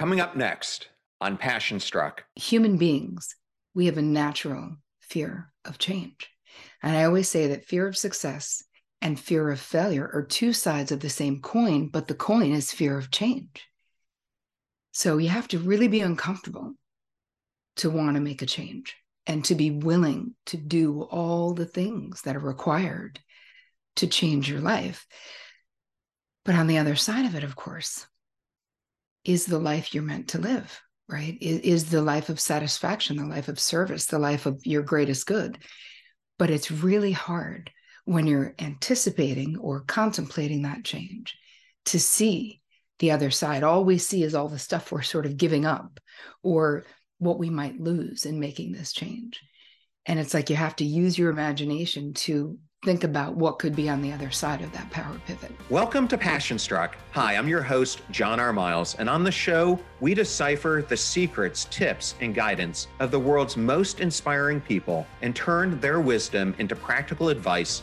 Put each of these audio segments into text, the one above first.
Coming up next on Passion Struck. Human beings, we have a natural fear of change. And I always say that fear of success and fear of failure are two sides of the same coin, but the coin is fear of change. So you have to really be uncomfortable to want to make a change and to be willing to do all the things that are required to change your life. But on the other side of it, of course, is the life you're meant to live, right? Is, is the life of satisfaction, the life of service, the life of your greatest good. But it's really hard when you're anticipating or contemplating that change to see the other side. All we see is all the stuff we're sort of giving up or what we might lose in making this change. And it's like you have to use your imagination to think about what could be on the other side of that power pivot. Welcome to Passion Struck. Hi, I'm your host, John R. Miles, and on the show, we decipher the secrets, tips, and guidance of the world's most inspiring people and turn their wisdom into practical advice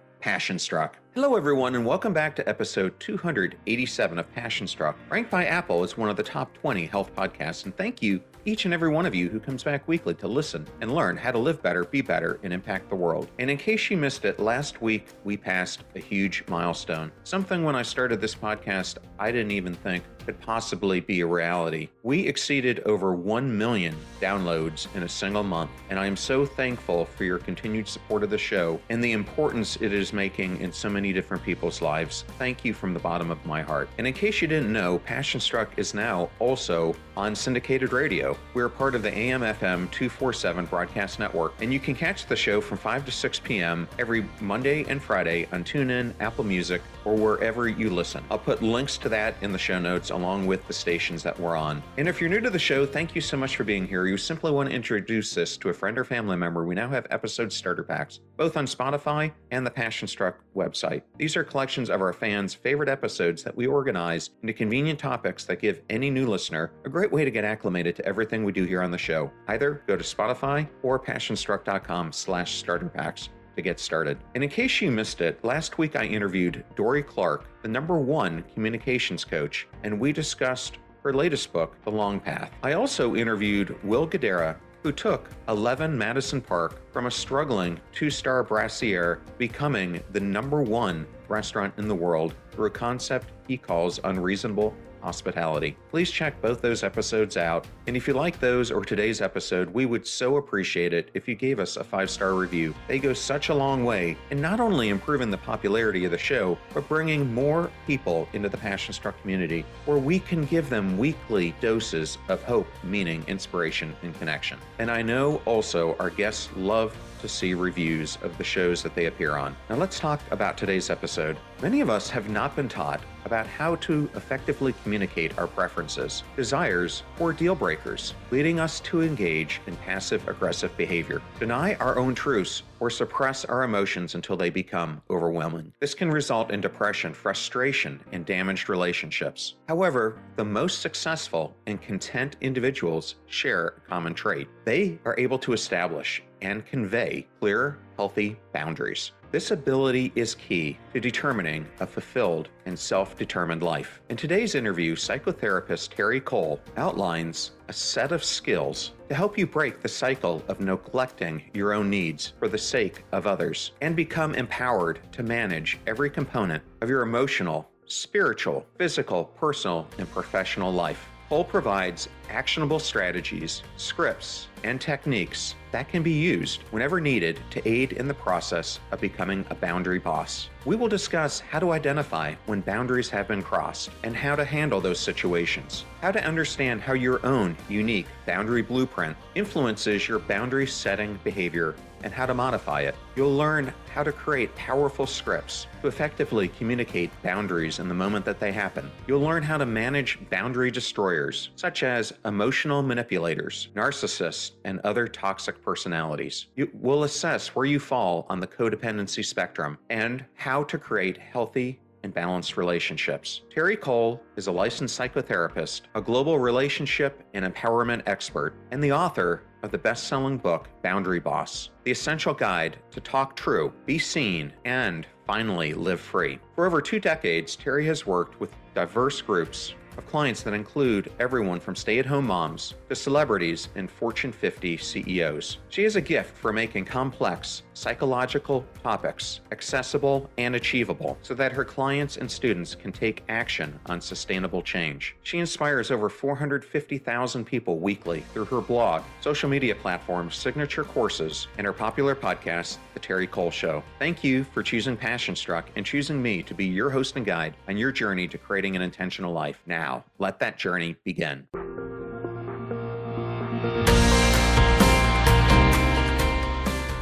Passion Struck. Hello, everyone, and welcome back to episode 287 of Passion Struck, ranked by Apple as one of the top 20 health podcasts. And thank you each and every one of you who comes back weekly to listen and learn how to live better, be better, and impact the world. And in case you missed it, last week we passed a huge milestone. Something when I started this podcast, I didn't even think could possibly be a reality. We exceeded over 1 million downloads in a single month, and I am so thankful for your continued support of the show and the importance it is making in so many different people's lives. Thank you from the bottom of my heart. And in case you didn't know, Passion Struck is now also on syndicated radio. We're part of the AM FM 247 broadcast network, and you can catch the show from 5 to 6 p.m. every Monday and Friday on TuneIn, Apple Music, or wherever you listen. I'll put links to that in the show notes along with the stations that we're on. And if you're new to the show, thank you so much for being here. You simply want to introduce this to a friend or family member. We now have episode starter packs, both on Spotify and the Passion Struck website. These are collections of our fans' favorite episodes that we organize into convenient topics that give any new listener a great way to get acclimated to everything we do here on the show. Either go to Spotify or passionstruck.com slash starter packs to get started. And in case you missed it, last week I interviewed Dorie Clark, the number one communications coach, and we discussed her latest book, The Long Path. I also interviewed Will Guidara, who took 11 Madison Park from a struggling two star brassiere, becoming the number one restaurant in the world through a concept he calls unreasonable hospitality. Please check both those episodes out. And if you like those or today's episode, we would so appreciate it if you gave us a five star review. They go such a long way in not only improving the popularity of the show, but bringing more people into the Passion Struck community where we can give them weekly doses of hope, meaning, inspiration, and connection. And I know also our guests love to see reviews of the shows that they appear on. Now, let's talk about today's episode. Many of us have not been taught about how to effectively communicate our preferences, desires, or deal breakers, leading us to engage in passive aggressive behavior, deny our own truths, or suppress our emotions until they become overwhelming. This can result in depression, frustration, and damaged relationships. However, the most successful and content individuals share a common trait. They are able to establish and convey clear, healthy boundaries. This ability is key to determining a fulfilled and self determined life. In today's interview, psychotherapist Terri Cole outlines a set of skills to help you break the cycle of neglecting your own needs for the sake of others and become empowered to manage every component of your emotional, spiritual, physical, personal, and professional life. Cole provides actionable strategies, scripts, and techniques that can be used whenever needed to aid in the process of becoming a boundary boss. We will discuss how to identify when boundaries have been crossed and how to handle those situations, how to understand how your own unique boundary blueprint influences your boundary setting behavior and how to modify it. You'll learn how to create powerful scripts to effectively communicate boundaries in the moment that they happen. You'll learn how to manage boundary destroyers, such as emotional manipulators, narcissists, and other toxic personalities. Will assess where you fall on the codependency spectrum and how to create healthy and balanced relationships. Terri Cole is a licensed psychotherapist, a global relationship and empowerment expert, and the author of the best selling book, Boundary Boss The Essential Guide to Talk True, Be Seen, and Finally Live Free. For over two decades, Terri has worked with diverse groups of clients that include everyone from stay at home moms to celebrities and Fortune 50 CEOs. She has a gift for making complex psychological topics accessible and achievable so that her clients and students can take action on sustainable change. She inspires over 450,000 people weekly through her blog, social media platforms, signature courses, and her popular podcast, The Terri Cole Show. Thank you for choosing Passion Struck and choosing me to be your host and guide on your journey to creating an intentional life. Now, let that journey begin.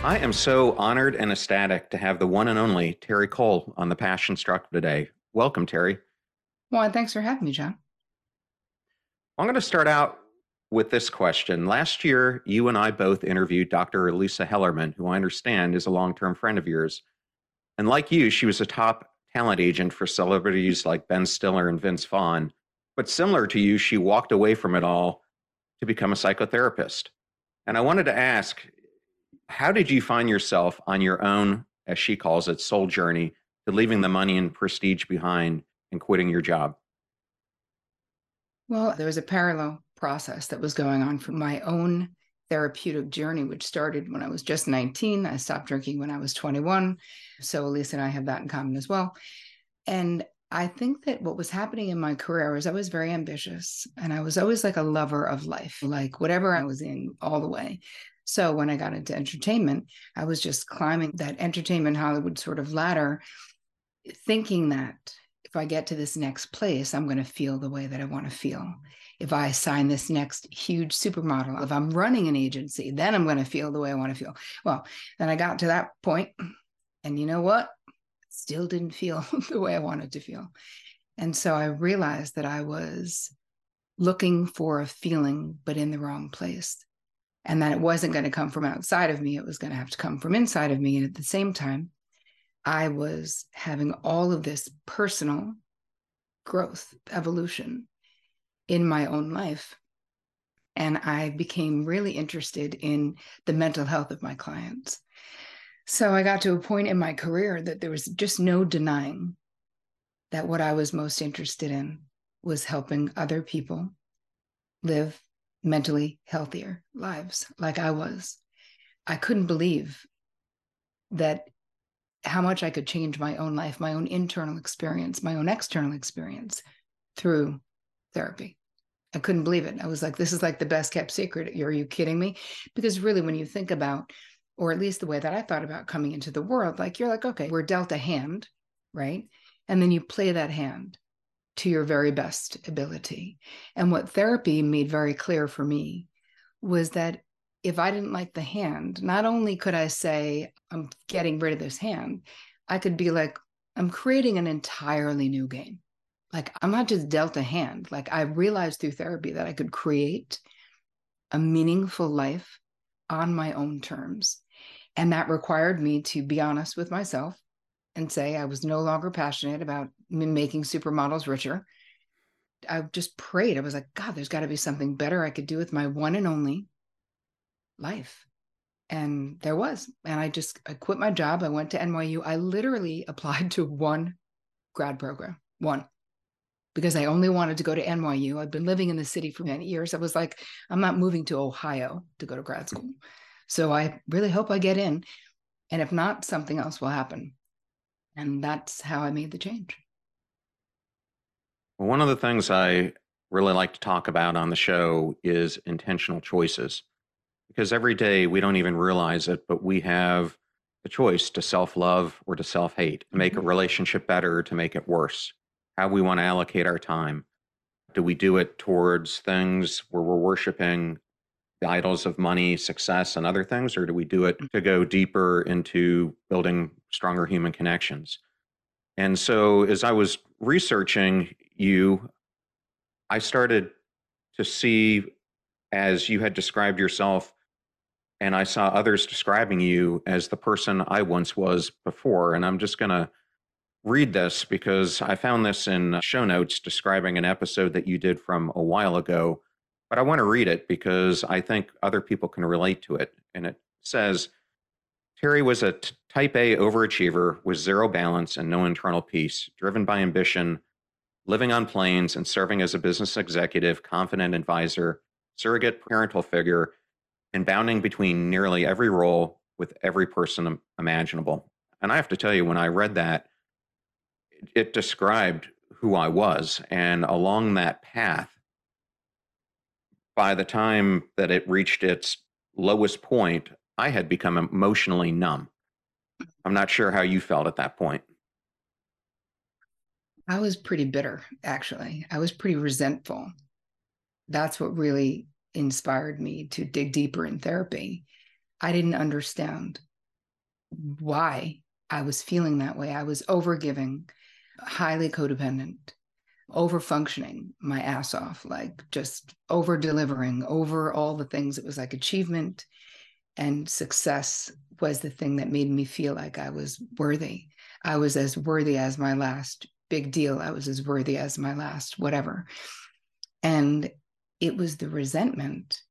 I am so honored and ecstatic to have the one and only Terri Cole on the Passion Struck today. Welcome, Terri. Well, thanks for having me, John. I'm going to start out with this question. Last year, you and I both interviewed Dr. Lisa Hellerman, who I understand is a long term friend of yours. And like you, she was a top talent agent for celebrities like Ben Stiller and Vince Vaughn. But similar to you, she walked away from it all to become a psychotherapist. And I wanted to ask how did you find yourself on your own, as she calls it, soul journey to leaving the money and prestige behind and quitting your job? Well, there was a parallel process that was going on for my own therapeutic journey, which started when I was just 19. I stopped drinking when I was 21. So Elise and I have that in common as well. And I think that what was happening in my career was I was very ambitious and I was always like a lover of life, like whatever I was in all the way. So when I got into entertainment, I was just climbing that entertainment Hollywood sort of ladder, thinking that if I get to this next place, I'm going to feel the way that I want to feel. If I sign this next huge supermodel, if I'm running an agency, then I'm going to feel the way I want to feel. Well, then I got to that point, and you know what? Still didn't feel the way I wanted to feel. And so I realized that I was looking for a feeling, but in the wrong place and that it wasn't going to come from outside of me it was going to have to come from inside of me and at the same time i was having all of this personal growth evolution in my own life and i became really interested in the mental health of my clients. So i got to a point in my career that there was just no denying that what i was most interested in was helping other people live mentally healthier lives like I was. I couldn't believe that how much I could change my own life, my own internal experience, my own external experience through therapy. I couldn't believe it. I was like, this is like the best kept secret. Are you kidding me? Because really, when you think about, or at least the way that I thought about coming into the world, like you're like, okay, we're dealt a hand, right? And then you play that hand to your very best ability. And what therapy made very clear for me was that if I didn't like the hand, not only could I say, I'm getting rid of this hand, I could be like, I'm creating an entirely new game. Like, I'm not just dealt a hand. Like, I realized through therapy that I could create a meaningful life on my own terms. And that required me to be honest with myself and say I was no longer passionate about making supermodels richer. I just prayed. I was like, God, there's got to be something better I could do with my one and only life. And there was. And I just I quit my job. I went to NYU. I literally applied to one grad program, one, because I only wanted to go to NYU. I've been living in the city for many years. I was like, I'm not moving to Ohio to go to grad school. So I really hope I get in. And if not, something else will happen. And that's how I made the change. Well, one of the things I really like to talk about on the show is intentional choices. Because every day we don't even realize it, but we have the choice to self love or to self hate, to make a mm-hmm. relationship better, or to make it worse, how we want to allocate our time. Do we do it towards things where we're worshiping the idols of money, success, and other things, or do we do it mm. to go deeper into building stronger human connections? And so, as I was researching you, I started to see as you had described yourself and I saw others describing you as the person I once was before. And I'm just going to read this because I found this in show notes describing an episode that you did from a while ago. But I want to read it because I think other people can relate to it. And it says Terri was a t- type A overachiever with zero balance and no internal peace, driven by ambition, living on planes and serving as a business executive, confident advisor, surrogate parental figure, and bounding between nearly every role with every person imaginable. And I have to tell you, when I read that, it described who I was. And along that path, by the time that it reached its lowest point, I had become emotionally numb. I'm not sure how you felt at that point. I was pretty bitter, actually. I was pretty resentful. That's what really inspired me to dig deeper in therapy. I didn't understand why I was feeling that way. I was overgiving, highly codependent, over functioning my ass off, like just over delivering, over all the things. It was like achievement and success was the thing that made me feel like I was worthy. I was as worthy as my last big deal. I was as worthy as my last whatever. And it was the resentment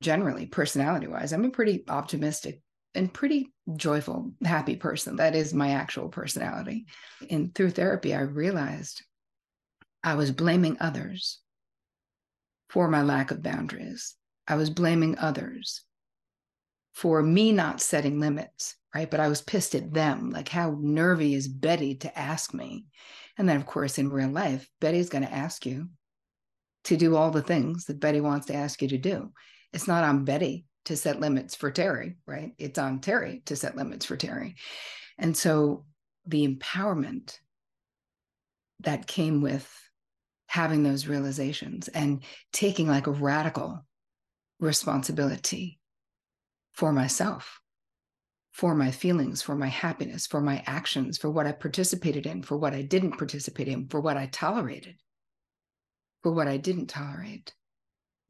generally personality wise i'm a pretty optimistic and pretty joyful happy person. That is my actual personality. And through therapy i realized i was blaming others for my lack of boundaries. I was blaming others for me not setting limits right but i was pissed at them like how nervy is betty to ask me and then of course in real life betty's going to ask you to do all the things that Betty wants to ask you to do. It's not on Betty to set limits for Terri, right? It's on Terri to set limits for Terri. And so the empowerment that came with having those realizations and taking like a radical responsibility for myself, for my feelings, for my happiness, for my actions, for what I participated in, for what I didn't participate in, for what I tolerated for what I didn't tolerate.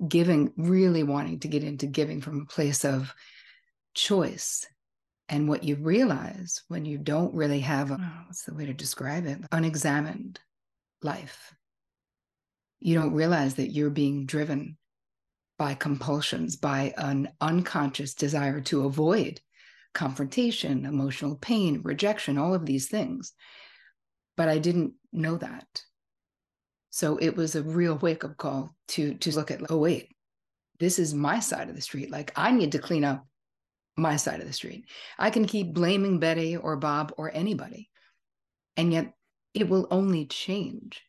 Giving, really wanting to get into giving from a place of choice. And what you realize when you don't really have, a, what's the way to describe it? Unexamined life. You don't realize that you're being driven by compulsions, by an unconscious desire to avoid confrontation, emotional pain, rejection, all of these things. But I didn't know that. So it was a real wake up call to to look at, oh wait, this is my side of the street. Like I need to clean up my side of the street. I can keep blaming Betty or Bob or anybody. And yet it will only change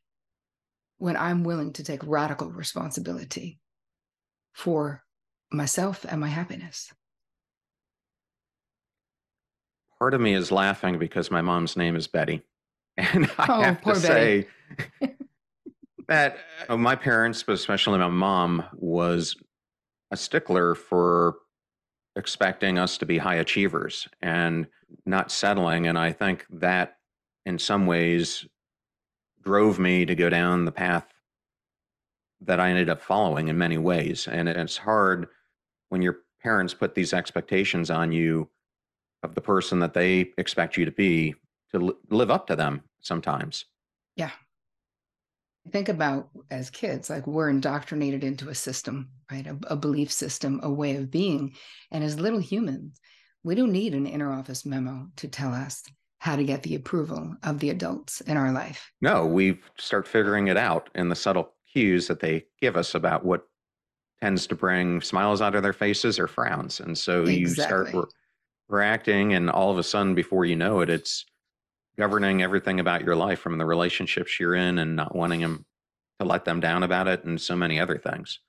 when I'm willing to take radical responsibility for myself and my happiness. Part of me is laughing because my mom's name is Betty. And I oh, have to say, that uh, my parents, but especially my mom, was a stickler for expecting us to be high achievers and not settling. And I think that in some ways drove me to go down the path that I ended up following in many ways. And it's hard when your parents put these expectations on you of the person that they expect you to be to live up to them sometimes. Yeah, think about as kids like we're indoctrinated into a system right? A, a, belief system a way of being. And as little humans we don't need an inner office memo to tell us how to get the approval of the adults in our life. No we start figuring it out in the subtle cues that they give us about what tends to bring smiles out of their faces or frowns. And so exactly. you start re- reacting and all of a sudden before you know it it's governing everything about your life from the relationships you're in and not wanting them to let them down about it and so many other things.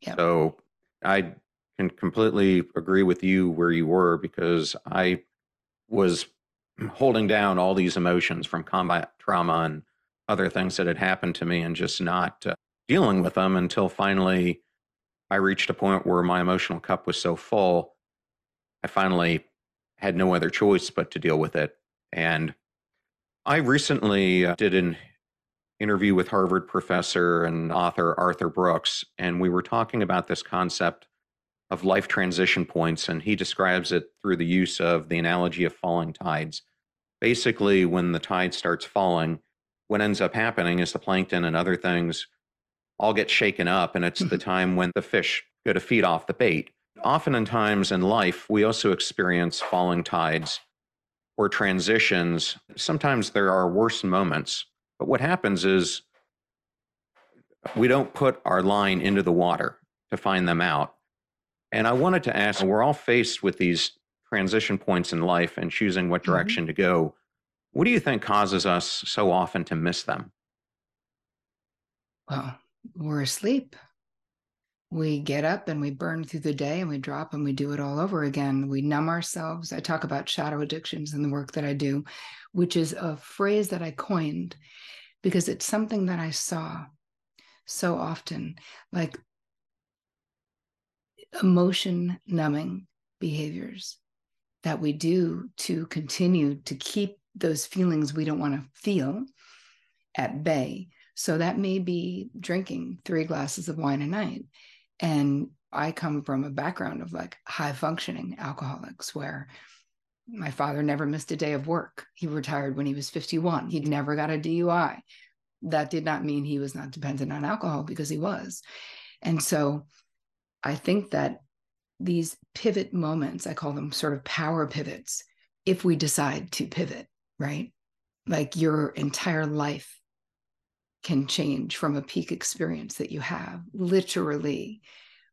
Yep. So I can completely agree with you where you were because I was holding down all these emotions from combat trauma and other things that had happened to me and just not uh, dealing with them until finally I reached a point where my emotional cup was so full, I finally had no other choice but to deal with it. And I recently uh, did an interview with Harvard professor and author Arthur Brooks, and we were talking about this concept of life transition points, and he describes it through the use of the analogy of falling tides. Basically, when the tide starts falling, what ends up happening is the plankton and other things all get shaken up, and it's the time when the fish go to feed off the bait. Often in times in life, we also experience falling tides or transitions. Sometimes there are worse moments, but what happens is we don't put our line into the water to find them out. And I wanted to ask we're all faced with these transition points in life and choosing what mm-hmm. direction mm-hmm. to go. What do you think causes us so often to miss them? Well, we're asleep. We get up and we burn through the day and we drop and we do it all over again. We numb ourselves. I talk about shadow addictions in the work that I do, which is a phrase that I coined because it's something that I saw so often like emotion numbing behaviors that we do to continue to keep those feelings we don't want to feel at bay. So that may be drinking three glasses of wine a night. And I come from a background of like high functioning alcoholics where my father never missed a day of work. He retired when he was 51. He'd never got a DUI. That did not mean he was not dependent on alcohol because he was. And so I think that these pivot moments, I call them sort of power pivots, if we decide to pivot, right? Like your entire life can change from a peak experience that you have. Literally,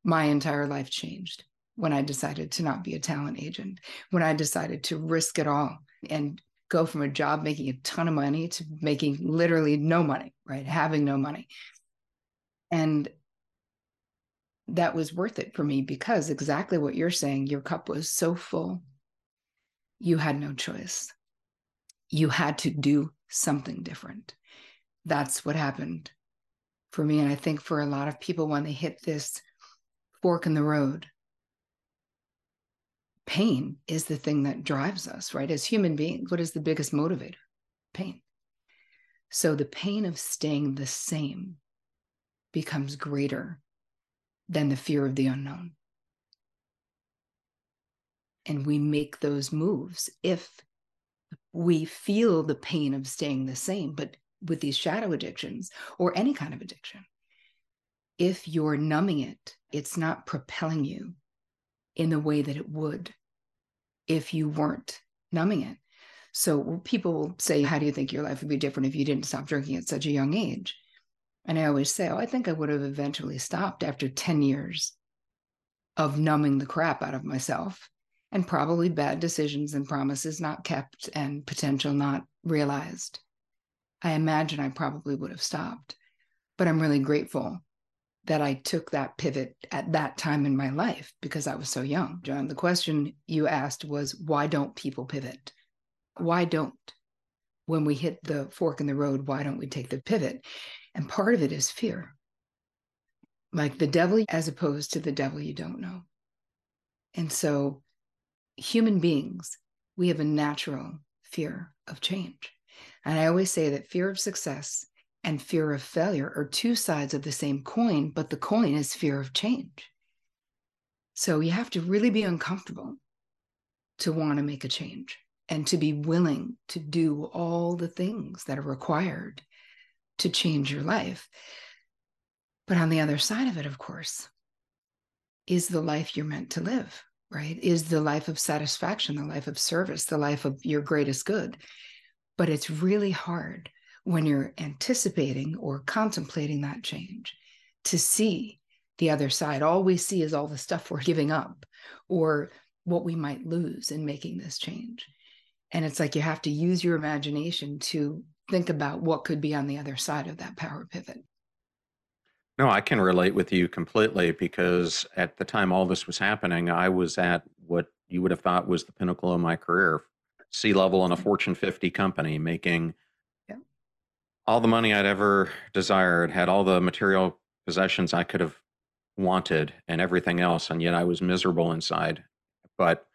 my entire life changed when I decided to not be a talent agent, when I decided to risk it all and go from a job making a ton of money to making literally no money, right? Having no money. And that was worth it for me because exactly what you're saying, your cup was so full. You had no choice you had to do something different. That's what happened for me. And I think for a lot of people, when they hit this fork in the road, pain is the thing that drives us, right? As human beings, what is the biggest motivator? Pain. So the pain of staying the same becomes greater than the fear of the unknown. And we make those moves if we feel the pain of staying the same. But with these shadow addictions or any kind of addiction, if you're numbing it, it's not propelling you in the way that it would if you weren't numbing it. So people will say, How do you think your life would be different if you didn't stop drinking at such a young age? And I always say, Oh, I think I would have eventually stopped after 10 years of numbing the crap out of myself and probably bad decisions and promises not kept and potential not realized. I imagine I probably would have stopped, but I'm really grateful that I took that pivot at that time in my life because I was so young. John, the question you asked was why don't people pivot? Why don't? When we hit the fork in the road, why don't we take the pivot? And part of it is fear. Like the devil as opposed to the devil you don't know. And so human beings, we have a natural fear of change. And I always say that fear of success and fear of failure are two sides of the same coin, but the coin is fear of change. So you have to really be uncomfortable to want to make a change and to be willing to do all the things that are required to change your life. But on the other side of it, of course, is the life you're meant to live right? Is the life of satisfaction, the life of service, the life of your greatest good. But it's really hard when you're anticipating or contemplating that change to see the other side. All we see is all the stuff we're giving up or what we might lose in making this change. And it's like you have to use your imagination to think about what could be on the other side of that power pivot. No, I can relate with you completely because at the time all this was happening, I was at what you would have thought was the pinnacle of my career, C level in a Fortune 50 company, making yeah. all the money I'd ever desired, had all the material possessions I could have wanted, and everything else. And yet I was miserable inside. But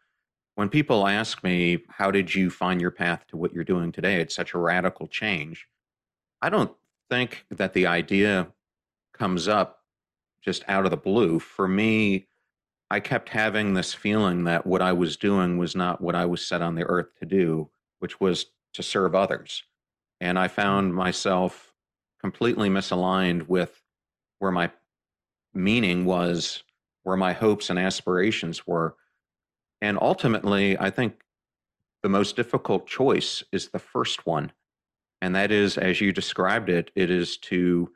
when people ask me, How did you find your path to what you're doing today? It's such a radical change. I don't think that the idea comes up just out of the blue. For me, I kept having this feeling that what I was doing was not what I was set on the earth to do, which was to serve others. And I found myself completely misaligned with where my meaning was, where my hopes and aspirations were. And ultimately, I think the most difficult choice is the first one. And that is, as you described it, it is to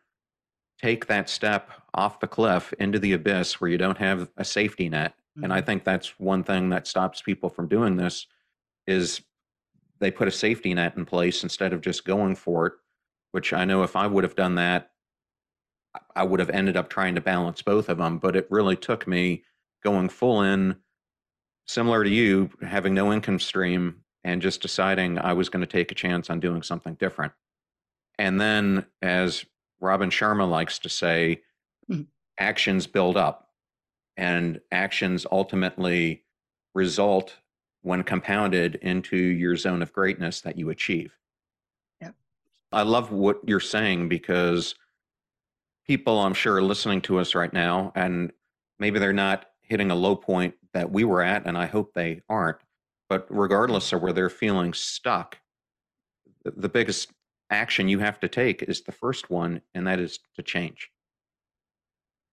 take that step off the cliff into the abyss where you don't have a safety net. Mm-hmm. And I mm-hmm. think that's one thing that stops people from doing this is they put a safety net in place instead of just going for it, which I know if I would have done that, I would have ended up trying to balance both of them. But it really took me going full in, similar to you, having no income stream and just deciding I was going to take a chance on doing something different. And then, as Robin Sharma likes to say, mm-hmm. actions build up, and actions ultimately result when compounded into your zone of greatness that you achieve. Yep. I love what you're saying because people, I'm sure, are listening to us right now, and maybe they're not hitting a low point that we were at, and I hope they aren't. But regardless of where they're feeling stuck, the biggest action you have to take is the first one, and that is to change.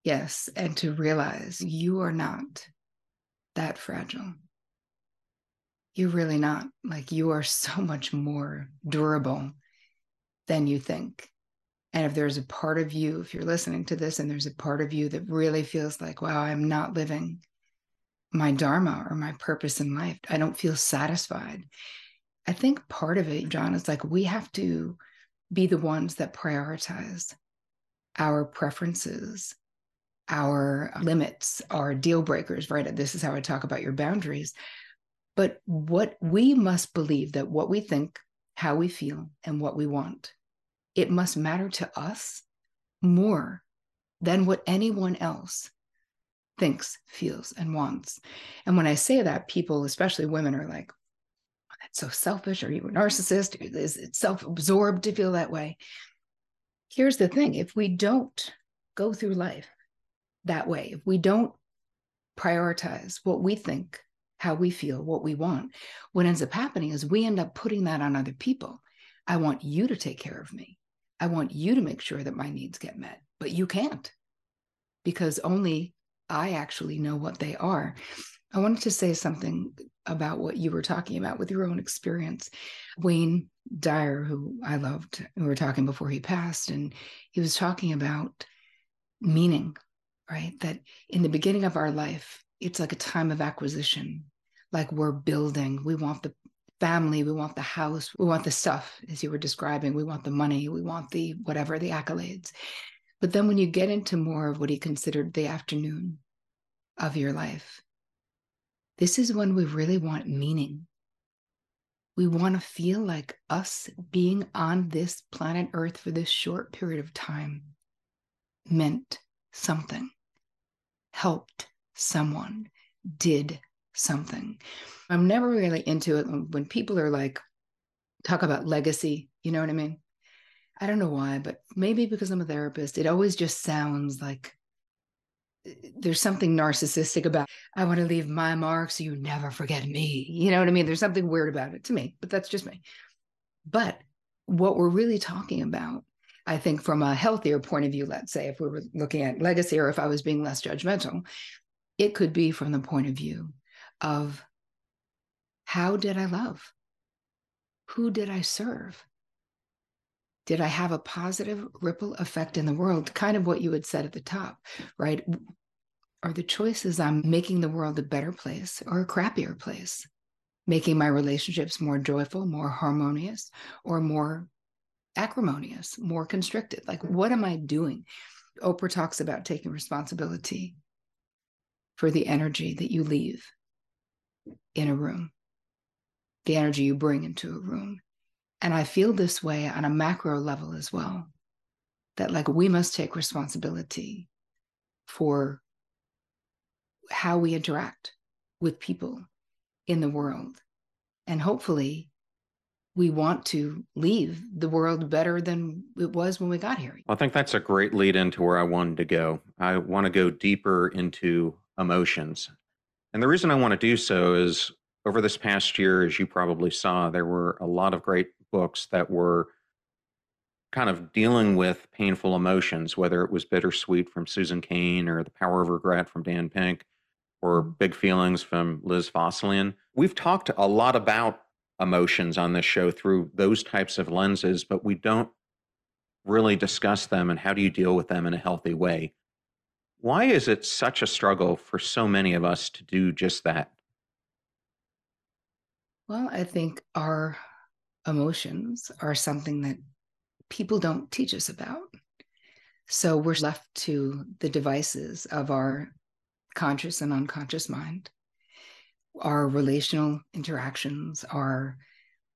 Yes, and to realize you are not that fragile you're really not. Like you are so much more durable than you think. And if there's a part of you, if you're listening to this and there's a part of you that really feels like, wow, I'm not living my dharma or my purpose in life, I don't feel satisfied. I think part of it, John, is like we have to be the ones that prioritize our preferences, our limits, our deal breakers, right? This is how I talk about your boundaries. But what we must believe that what we think, how we feel, and what we want, it must matter to us more than what anyone else thinks, feels, and wants. And when I say that, people, especially women, are like, so selfish. Are you a narcissist? Is it self absorbed to feel that way? Here's the thing if we don't go through life that way, if we don't prioritize what we think, how we feel, what we want. What ends up happening is we end up putting that on other people. I want you to take care of me. I want you to make sure that my needs get met, but you can't because only I actually know what they are. I wanted to say something about what you were talking about with your own experience. Wayne Dyer, who I loved, we were talking before he passed, and he was talking about meaning, right? That in the beginning of our life, it's like a time of acquisition like we're building we want the family we want the house we want the stuff as you were describing we want the money we want the whatever the accolades but then when you get into more of what he considered the afternoon of your life this is when we really want meaning we want to feel like us being on this planet earth for this short period of time meant something helped someone did something. I'm never really into it when people are like, talk about legacy. You know what I mean? I don't know why, but maybe because I'm a therapist, it always just sounds like there's something narcissistic about I want to leave my mark so you never forget me. You know what I mean? There's something weird about it to me, but that's just me. But what we're really talking about, I think, from a healthier point of view, let's say, if we were looking at legacy or if I was being less judgmental, it could be from the point of view of how did I love? Who did I serve? Did I have a positive ripple effect in the world? Kind of what you had said at the top, right? Are the choices I'm making the world a better place or a crappier place? Making my relationships more joyful, more harmonious, or more acrimonious, more constricted? Like, what am I doing? Oprah talks about taking responsibility for the energy that you leave in a room, the energy you bring into a room. And I feel this way on a macro level as well that, like, we must take responsibility for how we interact with people in the world. And hopefully, we want to leave the world better than it was when we got here. I think that's a great lead into where I wanted to go. I want to go deeper into emotions. And the reason I want to do so is over this past year, as you probably saw, there were a lot of great books that were kind of dealing with painful emotions, whether it was Bittersweet from Susan Cain or The Power of Regret from Dan Pink or mm-hmm. Big Feelings from Liz Fosslien. We've talked a lot about emotions on this show through those types of lenses, but we don't really discuss them and how do you deal with them in a healthy way. Why is it such a struggle for so many of us to do just that? Well, I think our emotions are something that people don't teach us about. So we're left to the devices of our conscious and unconscious mind our relational interactions, our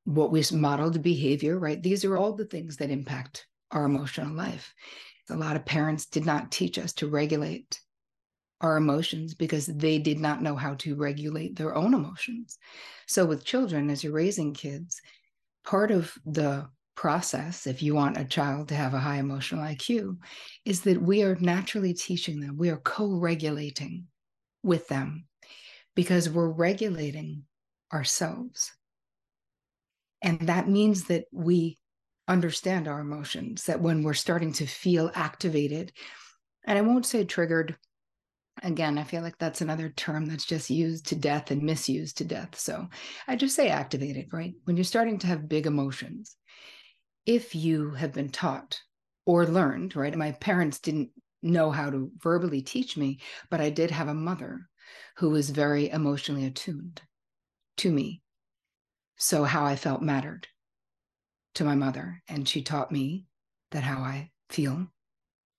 what we modeled behavior, right? These are all the things that impact our emotional life. A lot of parents did not teach us to regulate our emotions because they did not know how to regulate their own emotions. So, with children, as you're raising kids, part of the process, if you want a child to have a high emotional IQ, is that we are naturally teaching them, we are co regulating with them because we're regulating ourselves. And that means that we understand our emotions, that when we're starting to feel activated, and I won't say triggered. Again, I feel like that's another term that's just used to death and misused to death. So I just say activated, right? When you're starting to have big emotions, if you have been taught or learned, right? My parents didn't know how to verbally teach me, but I did have a mother who was very emotionally attuned to me. So, how I felt mattered to my mother. And she taught me that how I feel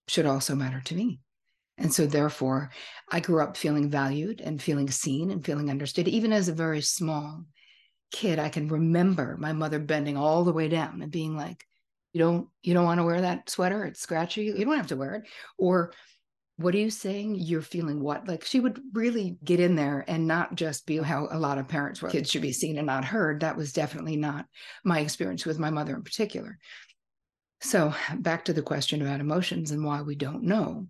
should also matter to me. And so, therefore, I grew up feeling valued and feeling seen and feeling understood. Even as a very small kid, I can remember my mother bending all the way down and being like, you don't you don't want to wear that sweater it's scratchy you don't have to wear it or what are you saying? You're feeling what? Like she would really get in there and not just be how a lot of parents were kids should be seen and not heard. That was definitely not my experience with my mother in particular. So, back to the question about emotions and why we don't know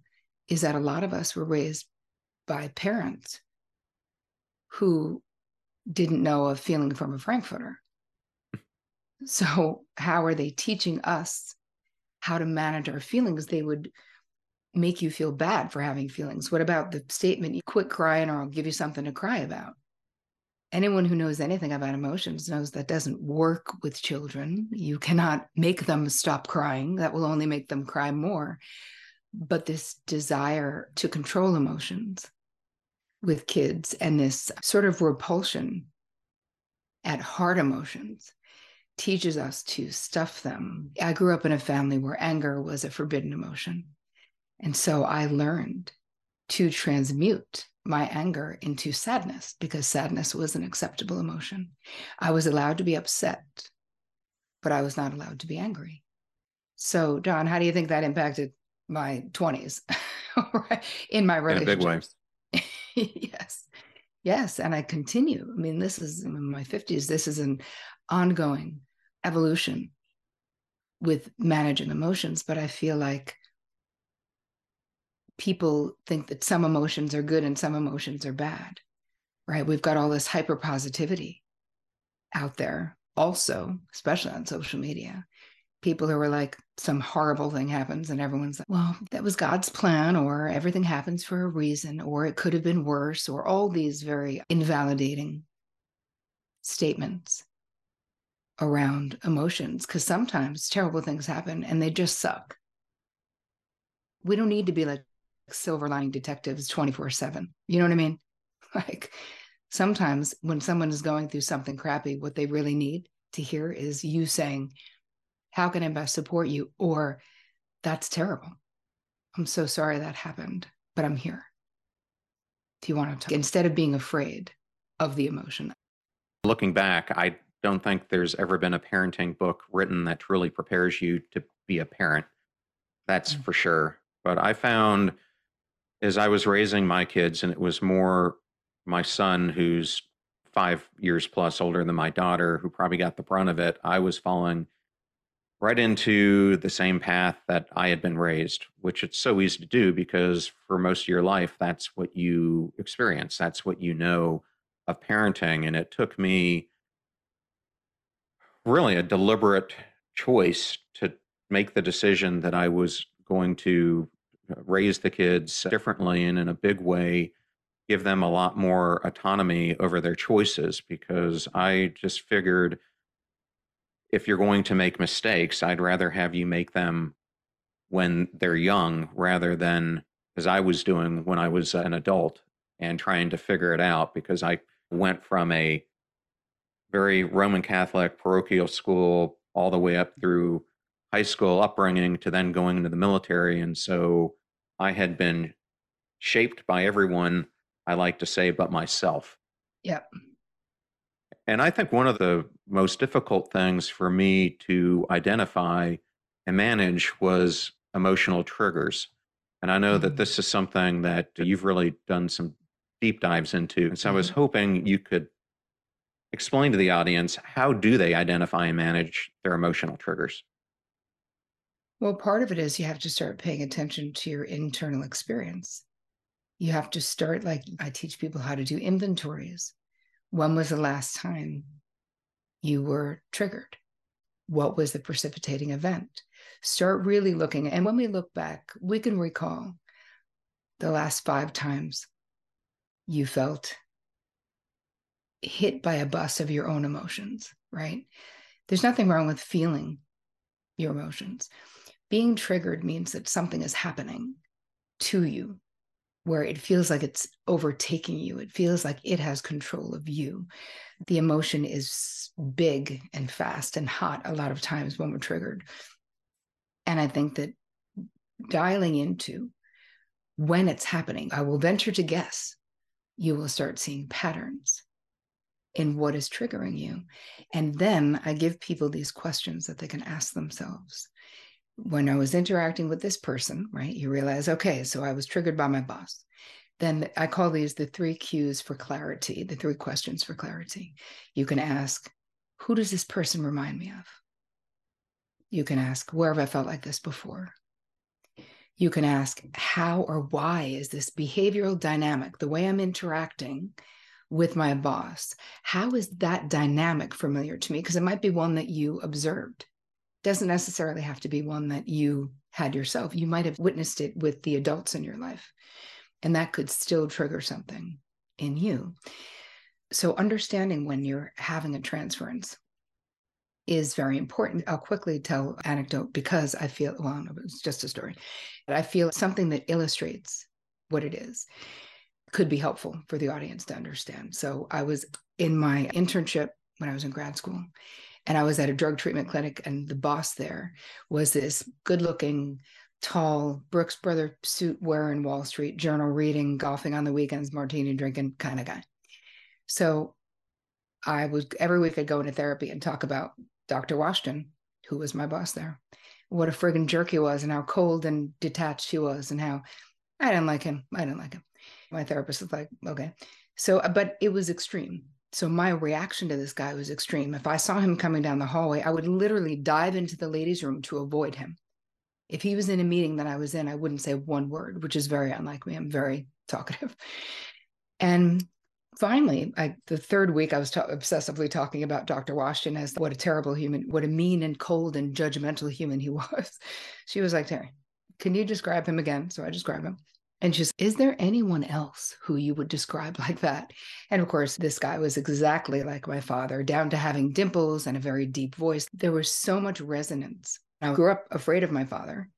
is that a lot of us were raised by parents who didn't know of feeling from a Frankfurter. So, how are they teaching us how to manage our feelings? They would make you feel bad for having feelings? What about the statement, you quit crying or I'll give you something to cry about? Anyone who knows anything about emotions knows that doesn't work with children. You cannot make them stop crying, that will only make them cry more. But this desire to control emotions with kids and this sort of repulsion at hard emotions teaches us to stuff them. I grew up in a family where anger was a forbidden emotion. And so I learned to transmute my anger into sadness because sadness was an acceptable emotion. I was allowed to be upset, but I was not allowed to be angry. So, Don, how do you think that impacted my 20s in my relationships? In big way. yes. Yes. And I continue. I mean, this is in my 50s, this is an ongoing evolution with managing emotions, but I feel like people think that some emotions are good and some emotions are bad, right? We've got all this hyper positivity out there, also, especially on social media. People who were like, some horrible thing happens, and everyone's like, well, that was God's plan, or everything happens for a reason, or it could have been worse, or all these very invalidating statements around emotions. Because sometimes terrible things happen and they just suck. We don't need to be like silver lining detectives 24 7. You know what I mean? Like sometimes when someone is going through something crappy, what they really need to hear is you saying, How can I best support you? Or that's terrible. I'm so sorry that happened, but I'm here. If you want to talk, instead of being afraid of the emotion. Looking back, I don't think there's ever been a parenting book written that truly prepares you to be a parent. That's mm-hmm. for sure. But I found as I was raising my kids, and it was more my son who's five years plus older than my daughter, who probably got the brunt of it, I was falling right into the same path that I had been raised, which it's so easy to do because for most of your life, that's what you experience. That's what you know of parenting. And it took me really a deliberate choice to make the decision that I was going to uh, raise the kids differently and in a big way give them a lot more autonomy over their choices because I just figured if you're going to make mistakes, I'd rather have you make them when they're young rather than as I was doing when I was uh, an adult and trying to figure it out because I went from a very Roman Catholic parochial school all the way up through high school upbringing to then going into the military. And so I had been shaped by everyone I like to say, but myself. Yep. And I think one of the most difficult things for me to identify and manage was emotional triggers. And I know mm-hmm. that this is something that you've really done some deep dives into. And so mm-hmm. I was mm-hmm. hoping you could explain to the audience how do they identify and manage their emotional triggers? Well, part of it is you have to start paying attention to your internal experience you have to start like I teach people how to do inventories. When was the last time you were triggered? What was the precipitating event? Start really looking. And when we look back, we can recall the last five times you felt hit by a bus of your own emotions, right? There's nothing wrong with feeling your emotions. Being triggered means that something is happening to you where it feels like it's overtaking you. It feels like it has control of you. The emotion is big and fast and hot a lot of times when we're triggered. And I think that dialing into when it's happening, I will venture to guess you will start seeing patterns in what is triggering you. And then I give people these questions that they can ask themselves when I was interacting with this person, right, you realize, okay, so I was triggered by my boss. Then I call these the three cues for clarity, the three questions for clarity. You can ask, who does this person remind me of? You can ask, where have I felt like this before? You can ask, how or why is this behavioral dynamic, the way I'm interacting with my boss, how is that dynamic familiar to me? Because it might be one that you observed doesn't necessarily have to be one that you had yourself. You might have witnessed it with the adults in your life, and that could still trigger something in you. So, understanding when you're having a transference is very important. I'll quickly tell anecdote because I feel well, it's just a story. But I feel something that illustrates what it is could be helpful for the audience to understand. So I was in my internship when I was in grad school, and I was at a drug treatment clinic, and the boss there was this good looking, tall Brooks Brother suit wearing Wall Street journal reading, golfing on the weekends, martini drinking kind of guy. So I was every week I'd go into therapy and talk about Dr. Washington, who was my boss there, what a friggin' jerk he was, and how cold and detached he was, and how I didn't like him. I didn't like him. My therapist was like, okay. So, but it was extreme. So my reaction to this guy was extreme. If I saw him coming down the hallway, I would literally dive into the ladies' room to avoid him. If he was in a meeting that I was in, I wouldn't say one word, which is very unlike me. I'm very talkative. And finally, I, the third week, I was ta- obsessively talking about Dr. Washington as what a terrible human, what a mean and cold and judgmental human he was. She was like, Terri, can you describe him again? So I described him. And she's, is there anyone else who you would describe like that? And of course, this guy was exactly like my father, down to having dimples and a very deep voice. There was so much resonance. I grew up afraid of my father.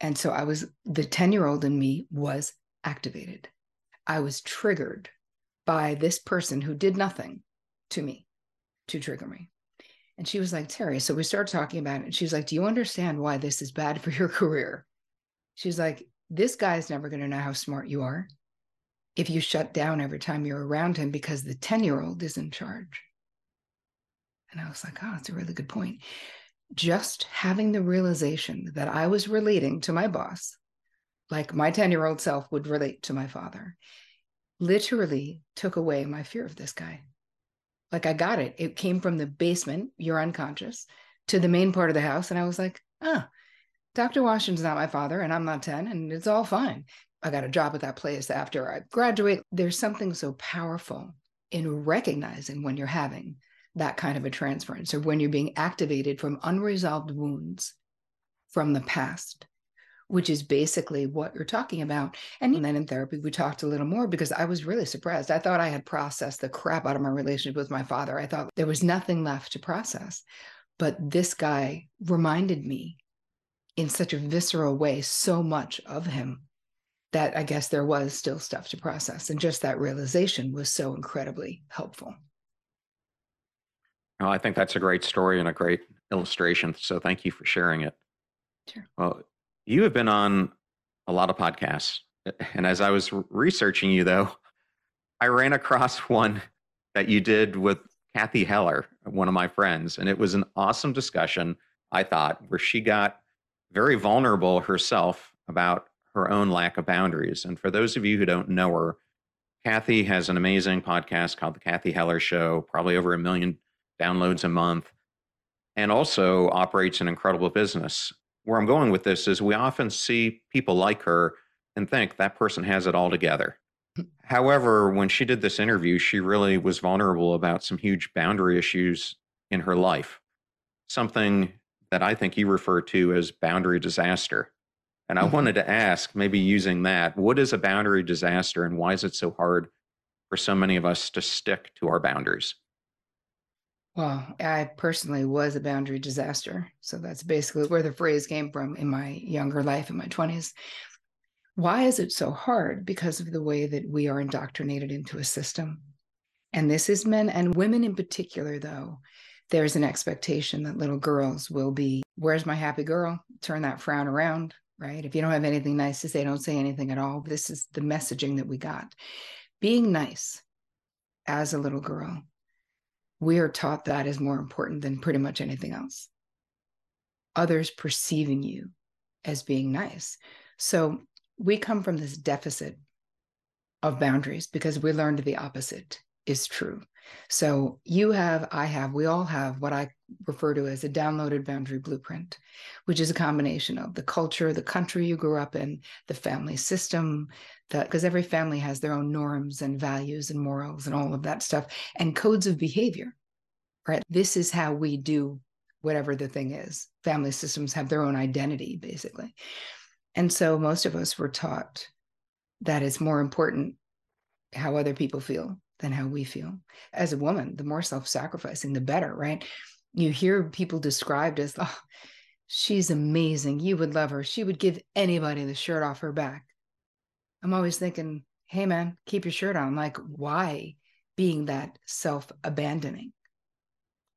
And so I was, the 10 year old in me was activated. I was triggered by this person who did nothing to me to trigger me. And she was like, Terri. So we started talking about it. And she was like, Do you understand why this is bad for your career? She's like, this guy's never going to know how smart you are if you shut down every time you're around him because the 10 year old is in charge. And I was like, oh, that's a really good point. Just having the realization that I was relating to my boss, like my 10 year old self would relate to my father, literally took away my fear of this guy. Like I got it. It came from the basement, you're unconscious, to the main part of the house. And I was like, ah, Dr. Washington's not my father, and I'm not 10, and it's all fine. I got a job at that place after I graduate. There's something so powerful in recognizing when you're having that kind of a transference or when you're being activated from unresolved wounds from the past which is basically what you're talking about. And then in therapy, we talked a little more because I was really surprised. I thought I had processed the crap out of my relationship with my father. I thought there was nothing left to process. But this guy reminded me in such a visceral way so much of him that I guess there was still stuff to process. And just that realization was so incredibly helpful. Well, I think that's a great story and a great illustration. So thank you for sharing it. Sure. Well, you have been on a lot of podcasts. And as I was researching you, though, I ran across one that you did with Cathy Heller, one of my friends. And it was an awesome discussion, I thought, where she got very vulnerable herself about her own lack of boundaries. And for those of you who don't know her, Cathy has an amazing podcast called The Cathy Heller Show, probably over a million downloads a month, and also operates an incredible business where I'm going with this is we often see people like her and think that person has it all together. However, when she did this interview, she really was vulnerable about some huge boundary issues in her life, something that I think you refer to as boundary disaster. And I mm-hmm. wanted to ask, maybe using that, what is a boundary disaster and why is it so hard for so many of us to stick to our boundaries? Well, I personally was a boundary disaster. So that's basically where the phrase came from in my younger life, in my 20s. Why is it so hard? Because of the way that we are indoctrinated into a system. And this is men and women in particular, though. There's an expectation that little girls will be, where's my happy girl? Turn that frown around, right? If you don't have anything nice to say, don't say anything at all. This is the messaging that we got. Being nice as a little girl we are taught that is more important than pretty much anything else. Others perceiving you as being nice. So we come from this deficit of boundaries because we learned the opposite is true. So you have, I have, we all have what I refer to as a downloaded boundary blueprint, which is a combination of the culture, the country you grew up in, the family system, because every family has their own norms and values and morals and all of that stuff and codes of behavior. Right. This is how we do whatever the thing is. Family systems have their own identity, basically. And so most of us were taught that it's more important how other people feel than how we feel. As a woman, the more self sacrificing, the better, right? You hear people described as, oh, she's amazing. You would love her. She would give anybody the shirt off her back. I'm always thinking, hey, man, keep your shirt on. Like, why being that self abandoning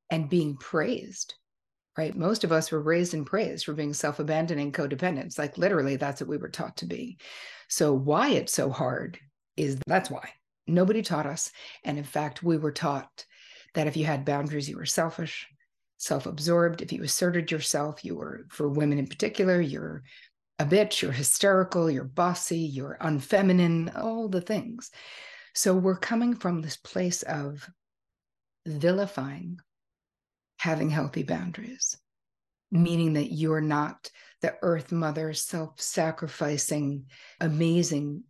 and being praised? Right. Most of us were raised in praise for being self abandoning codependents. Like, literally, that's what we were taught to be. So, why it's so hard is that's why Nobody taught us. And in fact, we were taught that if you had boundaries, you were selfish, self absorbed. If you asserted yourself, you were, for women in particular, you're a bitch, you're hysterical, you're bossy, you're unfeminine, all the things. So we're coming from this place of vilifying having healthy boundaries, meaning that you're not the earth mother, self sacrificing, amazing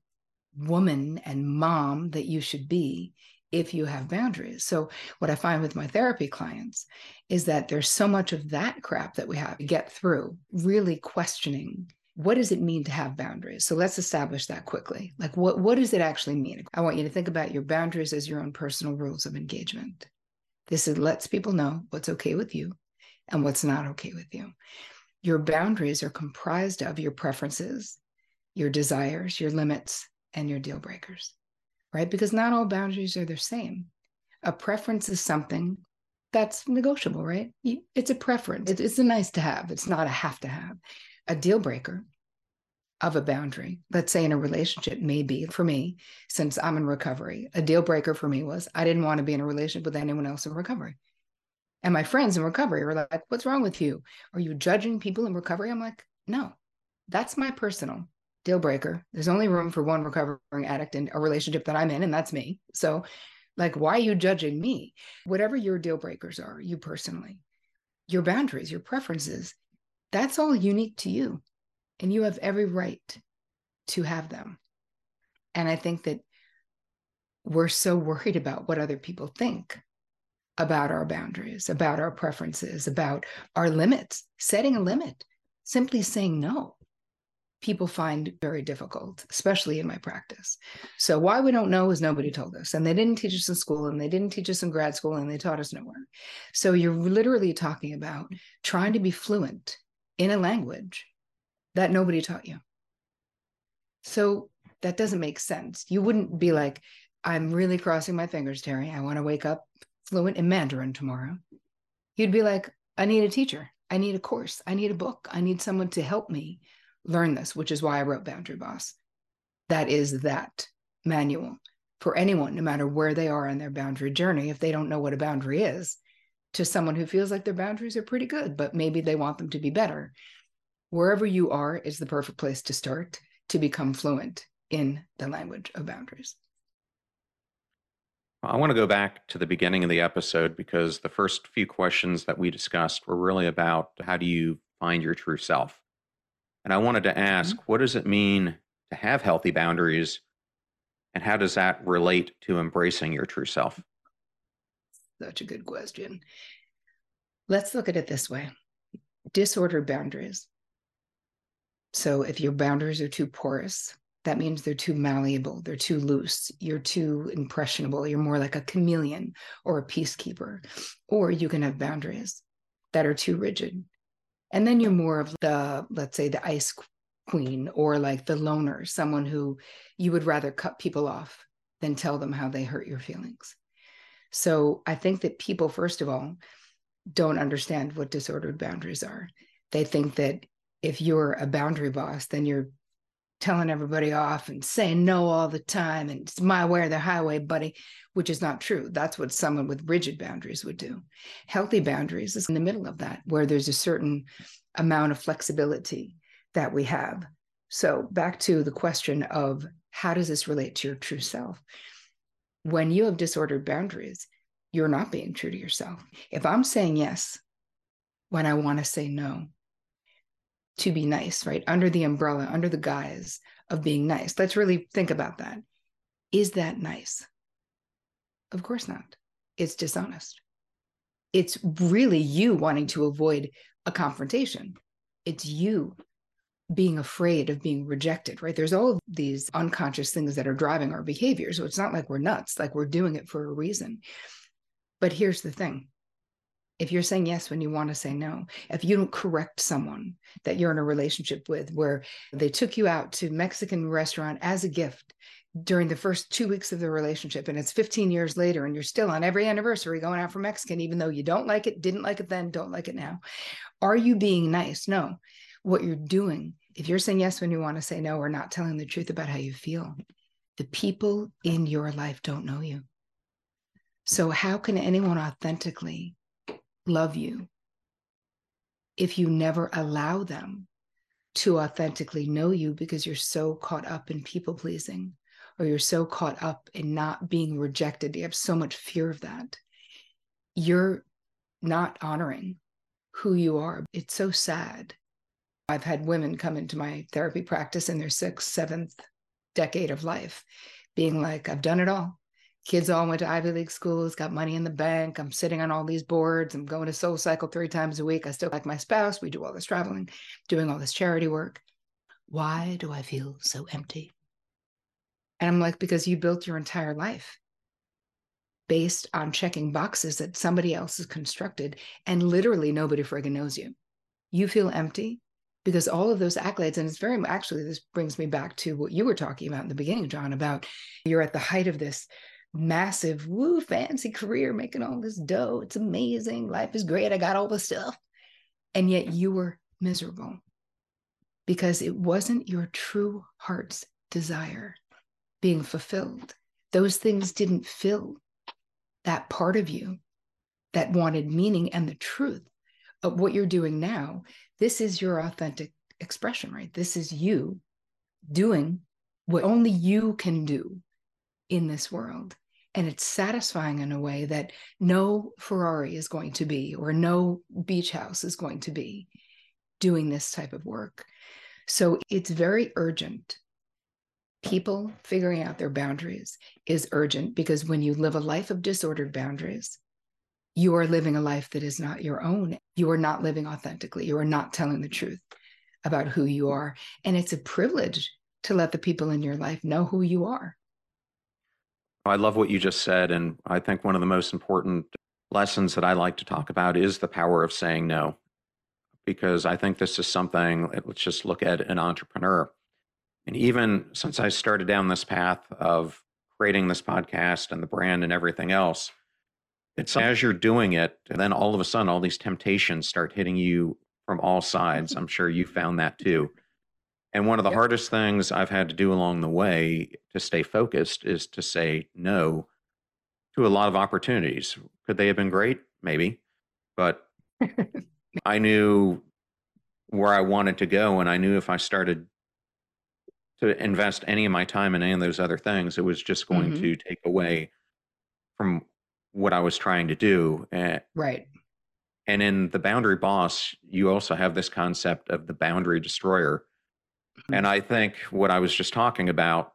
woman and mom that you should be if you have boundaries. So, what I find with my therapy clients is that there's so much of that crap that we have to get through, really questioning what does it mean to have boundaries? So let's establish that quickly. Like what what does it actually mean? I want you to think about your boundaries as your own personal rules of engagement. This is, lets people know what's okay with you and what's not okay with you. Your boundaries are comprised of your preferences, your desires, your limits, and your deal breakers, right? Because not all boundaries are the same. A preference is something that's negotiable, right? It's a preference. It's a nice to have. It's not a have to have. A deal breaker of a boundary, let's say in a relationship, maybe for me, since I'm in recovery, a deal breaker for me was I didn't want to be in a relationship with anyone else in recovery. And my friends in recovery were like, What's wrong with you? Are you judging people in recovery? I'm like, No, that's my personal deal breaker. There's only room for one recovering addict in a relationship that I'm in, and that's me. So Like, why are you judging me? Whatever your deal breakers are, you personally, your boundaries, your preferences, that's all unique to you. And you have every right to have them. And I think that we're so worried about what other people think about our boundaries, about our preferences, about our limits, setting a limit, simply saying no people find very difficult, especially in my practice. So why we don't know is nobody mm-hmm. told us. And they didn't teach us in school and they didn't teach us in grad school and they taught us nowhere. So you're literally talking about mm-hmm. trying to be fluent in a language that nobody taught you. So that doesn't make sense. You wouldn't be like, I'm really crossing my fingers, Terri. I want to wake up fluent in Mandarin tomorrow. You'd be like, I need a teacher. I need a course. I need a book. I need someone to help me learn this, which is why I wrote Boundary Boss. That is that manual for anyone, no matter where they are in their boundary journey, if they don't know what a boundary is, to someone who feels like their boundaries are pretty good, but maybe they want them to be better. Wherever you are is the perfect place to start to become fluent in the language of boundaries. I want to go back to the beginning of the episode because the first few questions that we discussed were really about how do you find your true self? And I wanted to ask, mm-hmm. what does it mean to have healthy boundaries? And how does that relate to embracing your true self? Such a good question. Let's look at it this way disordered boundaries. So if your boundaries are too porous, that means they're too malleable, they're too loose, you're too impressionable, you're more like a chameleon or a peacekeeper. Or you can have boundaries that are too rigid, and then you're more of the, let's say, the ice queen or like the loner, someone who you would rather cut people off than tell them how they hurt your feelings. So I think that people, first of all, don't understand what disordered boundaries are. They think that if you're a boundary boss, then you're telling everybody off and saying no all the time and it's my way or the highway, buddy, which is not true. That's what someone with rigid boundaries would do. Healthy boundaries is in the middle of that, where there's a certain amount of flexibility that we have. So, back to the question of how does this relate to your true self? When you have disordered boundaries, you're not being true to yourself. If I'm saying yes when I want to say no, to be nice, right? Under the umbrella, under the guise of being nice. Let's really think about that. Is that nice? Of course not. It's dishonest. It's really you wanting to avoid a confrontation. It's you being afraid of being rejected, right? There's all these unconscious things that are driving our behavior. So it's not like we're nuts, like we're doing it for a reason. But here's the thing if you're saying yes when you want to say no, if you don't correct someone that you're in a relationship with where they took you out to Mexican restaurant as a gift during the first two weeks of the relationship and it's 15 years later and you're still on every anniversary going out for Mexican, even though you don't like it, didn't like it then, don't like it now. Are you being nice? No. What you're doing, if you're saying yes when you want to say no or not telling the truth about how you feel, the people in your life don't know you. So, how can anyone authentically love you if you never allow them to authentically know you because you're so caught up in people pleasing or you're so caught up in not being rejected. You have so much fear of that. You're not honoring who you are. It's so sad. I've had women come into my therapy practice in their sixth, seventh decade of life being like, I've done it all kids all went to Ivy League schools, got money in the bank. I'm sitting on all these boards. I'm going to Soul Cycle three times a week. I still like my spouse. We do all this traveling, doing all this charity work. Why do I feel so empty? And I'm like, because you built your entire life based on checking boxes that somebody else has constructed, and literally nobody friggin' knows you. You feel empty because all of those accolades, and it's very actually, this brings me back to what you were talking about in the beginning, John, about you're at the height of this massive, woo, fancy career, making all this dough. It's amazing. Life is great. I got all the stuff. And yet you were miserable because it wasn't your true heart's desire being fulfilled. Those things didn't fill that part of you that wanted meaning and the truth of what you're doing now. This is your authentic expression, right? This is you doing what only you can do in this world And it's satisfying in a way that no Ferrari is going to be, or no beach house is going to be doing this type of work. So it's very urgent. People figuring out their boundaries is urgent because when you live a life of disordered boundaries, you are living a life that is not your own. You are not living authentically. You are not telling the truth about who you are. And it's a privilege to let the people in your life know who you are. I love what you just said. And I think one of the most important lessons that I like to talk about is the power of saying no. Because I think this is something, let's just look at an entrepreneur. And even since I started down this path of creating this podcast and the brand and everything else, it's as you're doing it, and then all of a sudden, all these temptations start hitting you from all sides. I'm sure you found that too. And one of the yep. hardest things I've had to do along the way to stay focused is to say no to a lot of opportunities. Could they have been great? Maybe. But I knew where I wanted to go. And I knew if I started to invest any of my time in any of those other things, it was just going mm-hmm. to take away from what I was trying to do. Right. And in the boundary boss, you also have this concept of the boundary destroyer. Mm-hmm. And I think what I was just talking about,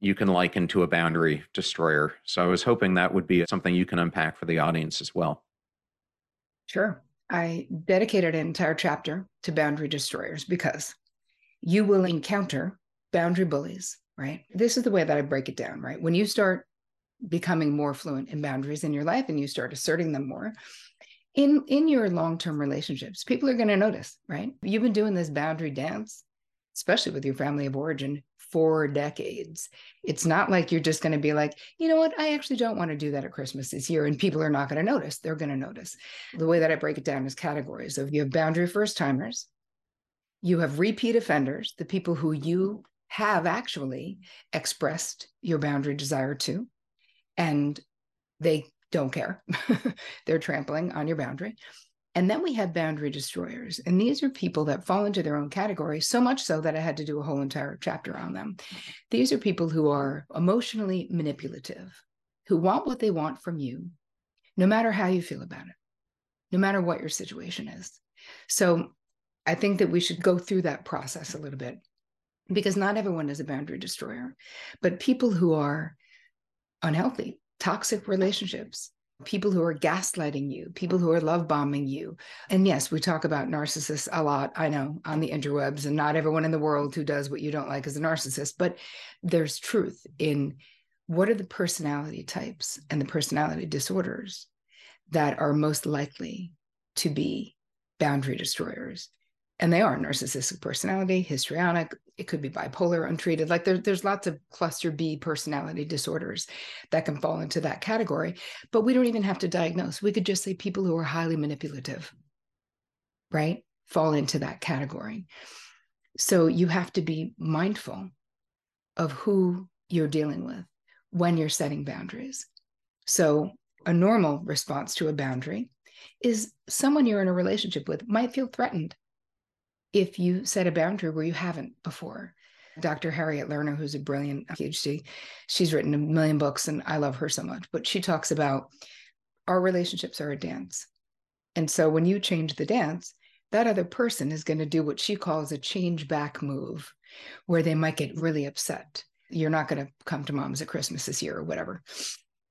you can liken to a boundary destroyer. So I was hoping that would be something you can unpack for the audience as well. Sure. I dedicated an entire chapter to boundary destroyers because you will encounter boundary bullies, right? This is the way that I break it down, right? When you start becoming more fluent in boundaries in your life and you start asserting them more in in your long-term relationships people are going to notice right you've been doing this boundary dance especially with your family of origin for decades. It's not like you're just going to be like you know what? I actually don't want to do that at christmas this year and people are not going to notice. They're going to notice. The way that i break it down is categories. Of you have boundary first timers you have repeat offenders the people who you have actually expressed your boundary desire to and they don't care. They're trampling on your boundary. And then we have boundary destroyers. And these are people that fall into their own category, so much so that I had to do a whole entire chapter on them. These are people who are emotionally manipulative, who want what they want from you, no matter how you feel about it, no matter what your situation is. So I think that we should go through that process a little bit because not everyone is a boundary destroyer, but people who are unhealthy, toxic relationships, people who are gaslighting you, people who are love bombing you. And yes, we talk about narcissists a lot, I know, on the interwebs, and not everyone in the world who does what you don't like is a narcissist, but there's truth in what are the personality types and the personality disorders that are most likely to be boundary destroyers and they are narcissistic personality, histrionic. It could be bipolar, untreated. Like there, there's lots of cluster B personality disorders that can fall into that category. But we don't even have to diagnose. We could just say people who are highly manipulative, right, fall into that category. So you have to be mindful of who you're dealing with when you're setting boundaries. So a normal response to a boundary is someone you're in a relationship with might feel threatened if you set a boundary where you haven't before. Dr. Harriet Lerner, who's a brilliant PhD, she's written a million books and I love her so much, but she talks about our relationships are a dance. And so when you change the dance, that other person is going to do what she calls a change back move, where they might get really upset. You're not going to come to mom's at Christmas this year or whatever.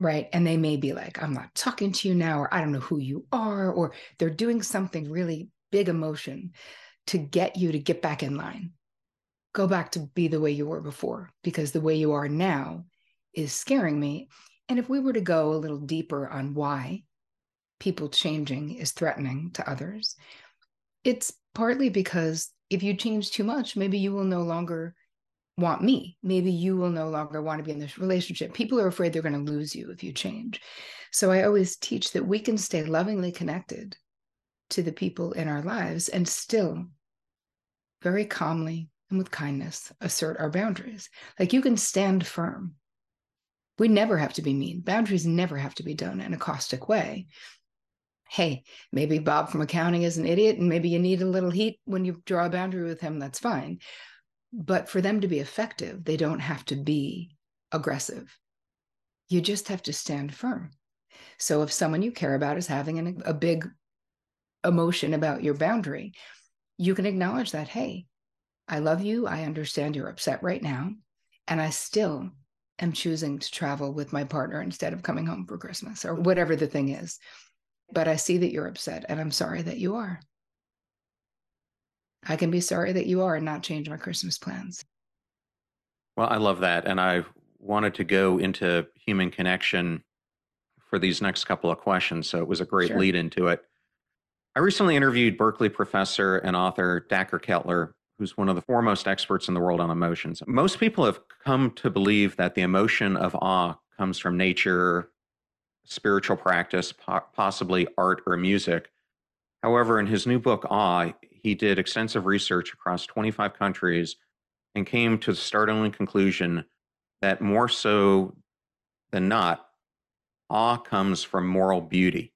Right. And they may be like, I'm not talking to you now, or I don't know who you are, or they're doing something really big emotion to get you to get back in line. Go back to be the way you were before, because the way you are now is scaring me. And if we were to go a little deeper on why people changing is threatening to others, it's partly because if you change too much, maybe you will no longer want me. Maybe you will no longer want to be in this relationship. People are afraid they're going to lose you if you change. So I always teach that we can stay lovingly connected to the people in our lives and still very calmly and with kindness assert our boundaries. Like you can stand firm. We never have to be mean. Boundaries never have to be done in a caustic way. Hey, maybe Bob from accounting is an idiot and maybe you need a little heat when you draw a boundary with him. That's fine. But for them to be effective, they don't have to be aggressive. You just have to stand firm. So if someone you care about is having an, a big emotion about your boundary, you can acknowledge that, hey, I love you. I understand you're upset right now. And I still am choosing to travel with my partner instead of coming home for Christmas or whatever the thing is. But I see that you're upset and I'm sorry that you are. I can be sorry that you are and not change my Christmas plans. Well, I love that. And I wanted to go into human connection for these next couple of questions. So it was a great sure. lead into it. I recently interviewed Berkeley professor and author Dacher Keltner, who's one of the foremost experts in the world on emotions. Most people have come to believe that the emotion of awe comes from nature, spiritual practice, po- possibly art or music. However, in his new book, Awe, he did extensive research across 25 countries and came to the startling conclusion that more so than not, awe comes from moral beauty.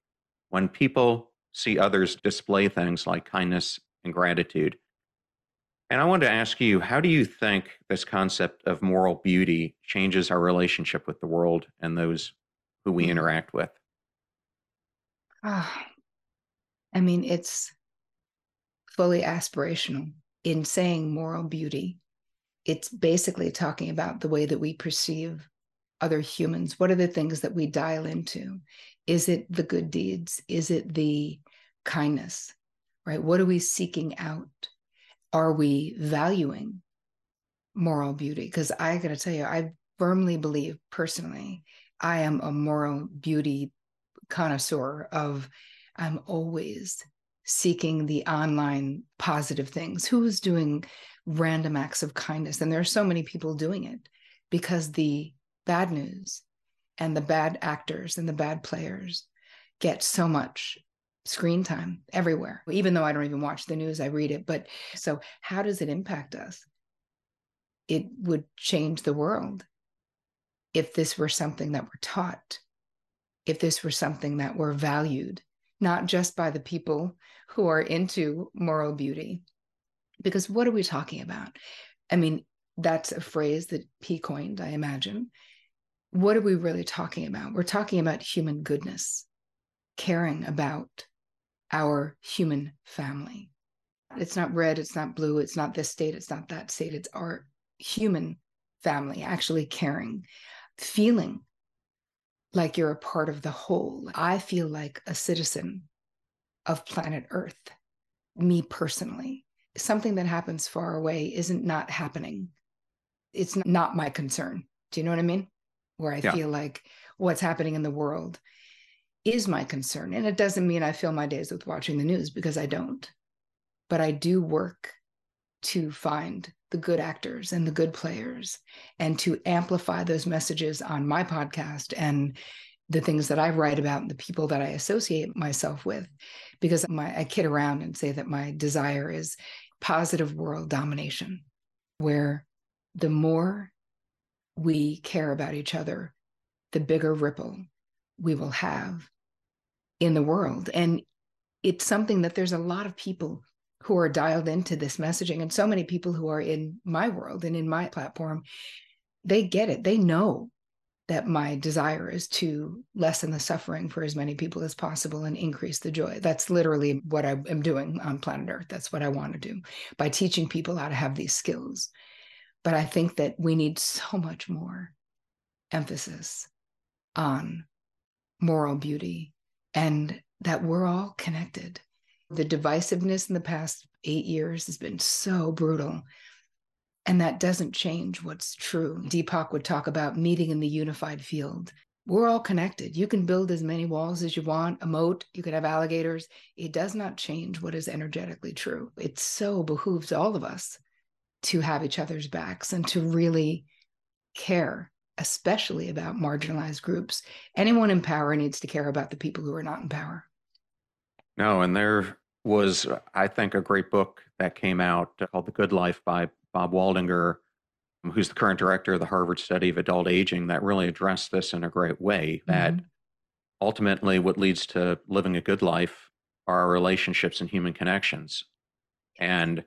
When people see others display things like kindness and gratitude. And I wanted to ask you, how do you think this concept of moral beauty changes our relationship with the world and those who we mm-hmm. interact with? Oh, I mean, it's fully aspirational in saying moral beauty. It's basically talking about the way that we perceive other humans. What are the things that we dial into? Is it the good deeds? Is it the kindness? Right? What are we seeking out? Are we valuing moral beauty? Because I got to tell you, I firmly believe personally, I am a moral beauty connoisseur of I'm always seeking the online positive things. Who's doing random acts of kindness? And there are so many people doing it because the bad news and the bad actors and the bad players get so much screen time everywhere. Even though I don't even watch the news, I read it. But so, how does it impact us? It would change the world if this were something that we're taught, if this were something that were valued, not just by the people who are into moral beauty. Because what are we talking about? I mean, that's a phrase that he coined, I imagine. What are we really talking about? We're talking about human goodness, caring about our human family. It's not red, it's not blue, it's not this state, it's not that state, it's our human family, actually caring, feeling like you're a part of the whole. I feel like a citizen of planet Earth, me personally. Something that happens far away isn't not happening. It's not my concern. Do you know what I mean? Where I yeah. feel like what's happening in the world is my concern. And it doesn't mean I fill my days with watching the news because I don't. But I do work to find the good actors and the good players and to amplify those messages on my podcast and the things that I write about and the people that I associate myself with. Because my, I kid around and say that my desire is positive world domination, where the more we care about each other, the bigger ripple we will have in the world. And it's something that there's a lot of people who are dialed into this messaging and so many people who are in my world and in my platform they get it. They know that my desire is to lessen the suffering for as many people as possible and increase the joy. That's literally what i am doing on planet earth. That's what i want to do by teaching people how to have these skills but i think that we need so much more emphasis on moral beauty and that we're all connected. The divisiveness in the past eight years has been so brutal. And that doesn't change what's true. Deepak would talk about meeting in the unified field. We're all connected. You can build as many walls as you want, a moat, you can have alligators. It does not change what is energetically true. It so behooves all of us to have each other's backs and to really care especially about marginalized groups. Anyone in power needs to care about the people who are not in power. No, and there was, I think, a great book that came out called The Good Life by Bob Waldinger, who's the current director of the Harvard Study of Adult Aging, that really addressed this in a great way. That mm-hmm. ultimately, what leads to living a good life are our relationships and human connections. And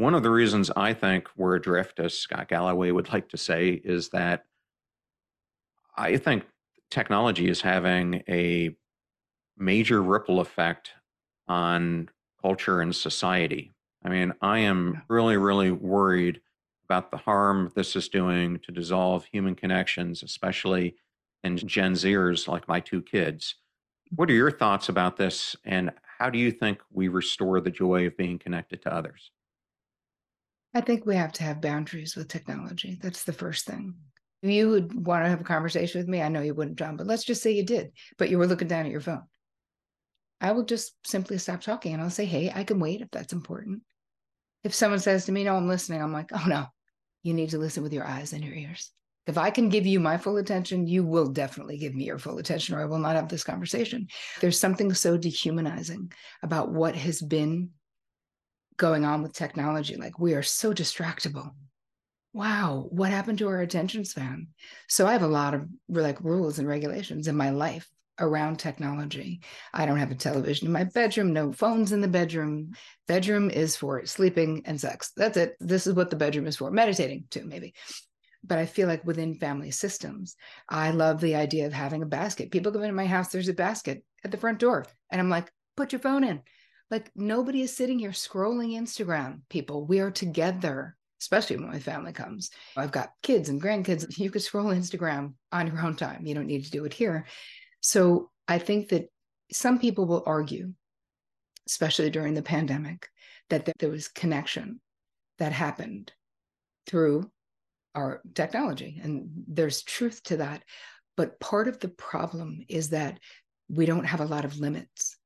one of the reasons I think we're adrift, as Scott Galloway would like to say, is that I think technology is having a major ripple effect on culture and society. I mean, I am really, really worried about the harm this is doing to dissolve human connections, especially in Gen Zers like my two kids. What are your thoughts about this, and how do you think we restore the joy of being connected to others? I think we have to have boundaries with technology. That's the first thing. If you would want to have a conversation with me, I know you wouldn't, John, but let's just say you did, but you were looking down at your phone. I will just simply stop talking and I'll say, hey, I can wait if that's important. If someone says to me, no, I'm listening, I'm like, oh no, you need to listen with your eyes and your ears. If I can give you my full attention, you will definitely give me your full attention, or I will not have this conversation. There's something so dehumanizing about what has been going on with technology. Like we are so distractible. Wow, what happened to our attention span? So I have a lot of like rules and regulations in my life around technology. I don't have a television in my bedroom, no phones in the bedroom. Bedroom is for sleeping and sex. That's it. This is what the bedroom is for. Meditating too, maybe. But I feel like within family systems, I love the idea of having a basket. People come into my house, there's a basket at the front door. And I'm like, put your phone in. Like nobody is sitting here scrolling Instagram, people. We are together especially when my family comes. I've got kids and grandkids. You could scroll Instagram on your own time. You don't need to do it here. So I think that some people will argue, especially during the pandemic, that there was connection that happened through our technology. And there's truth to that. But part of the problem is that we don't have a lot of limits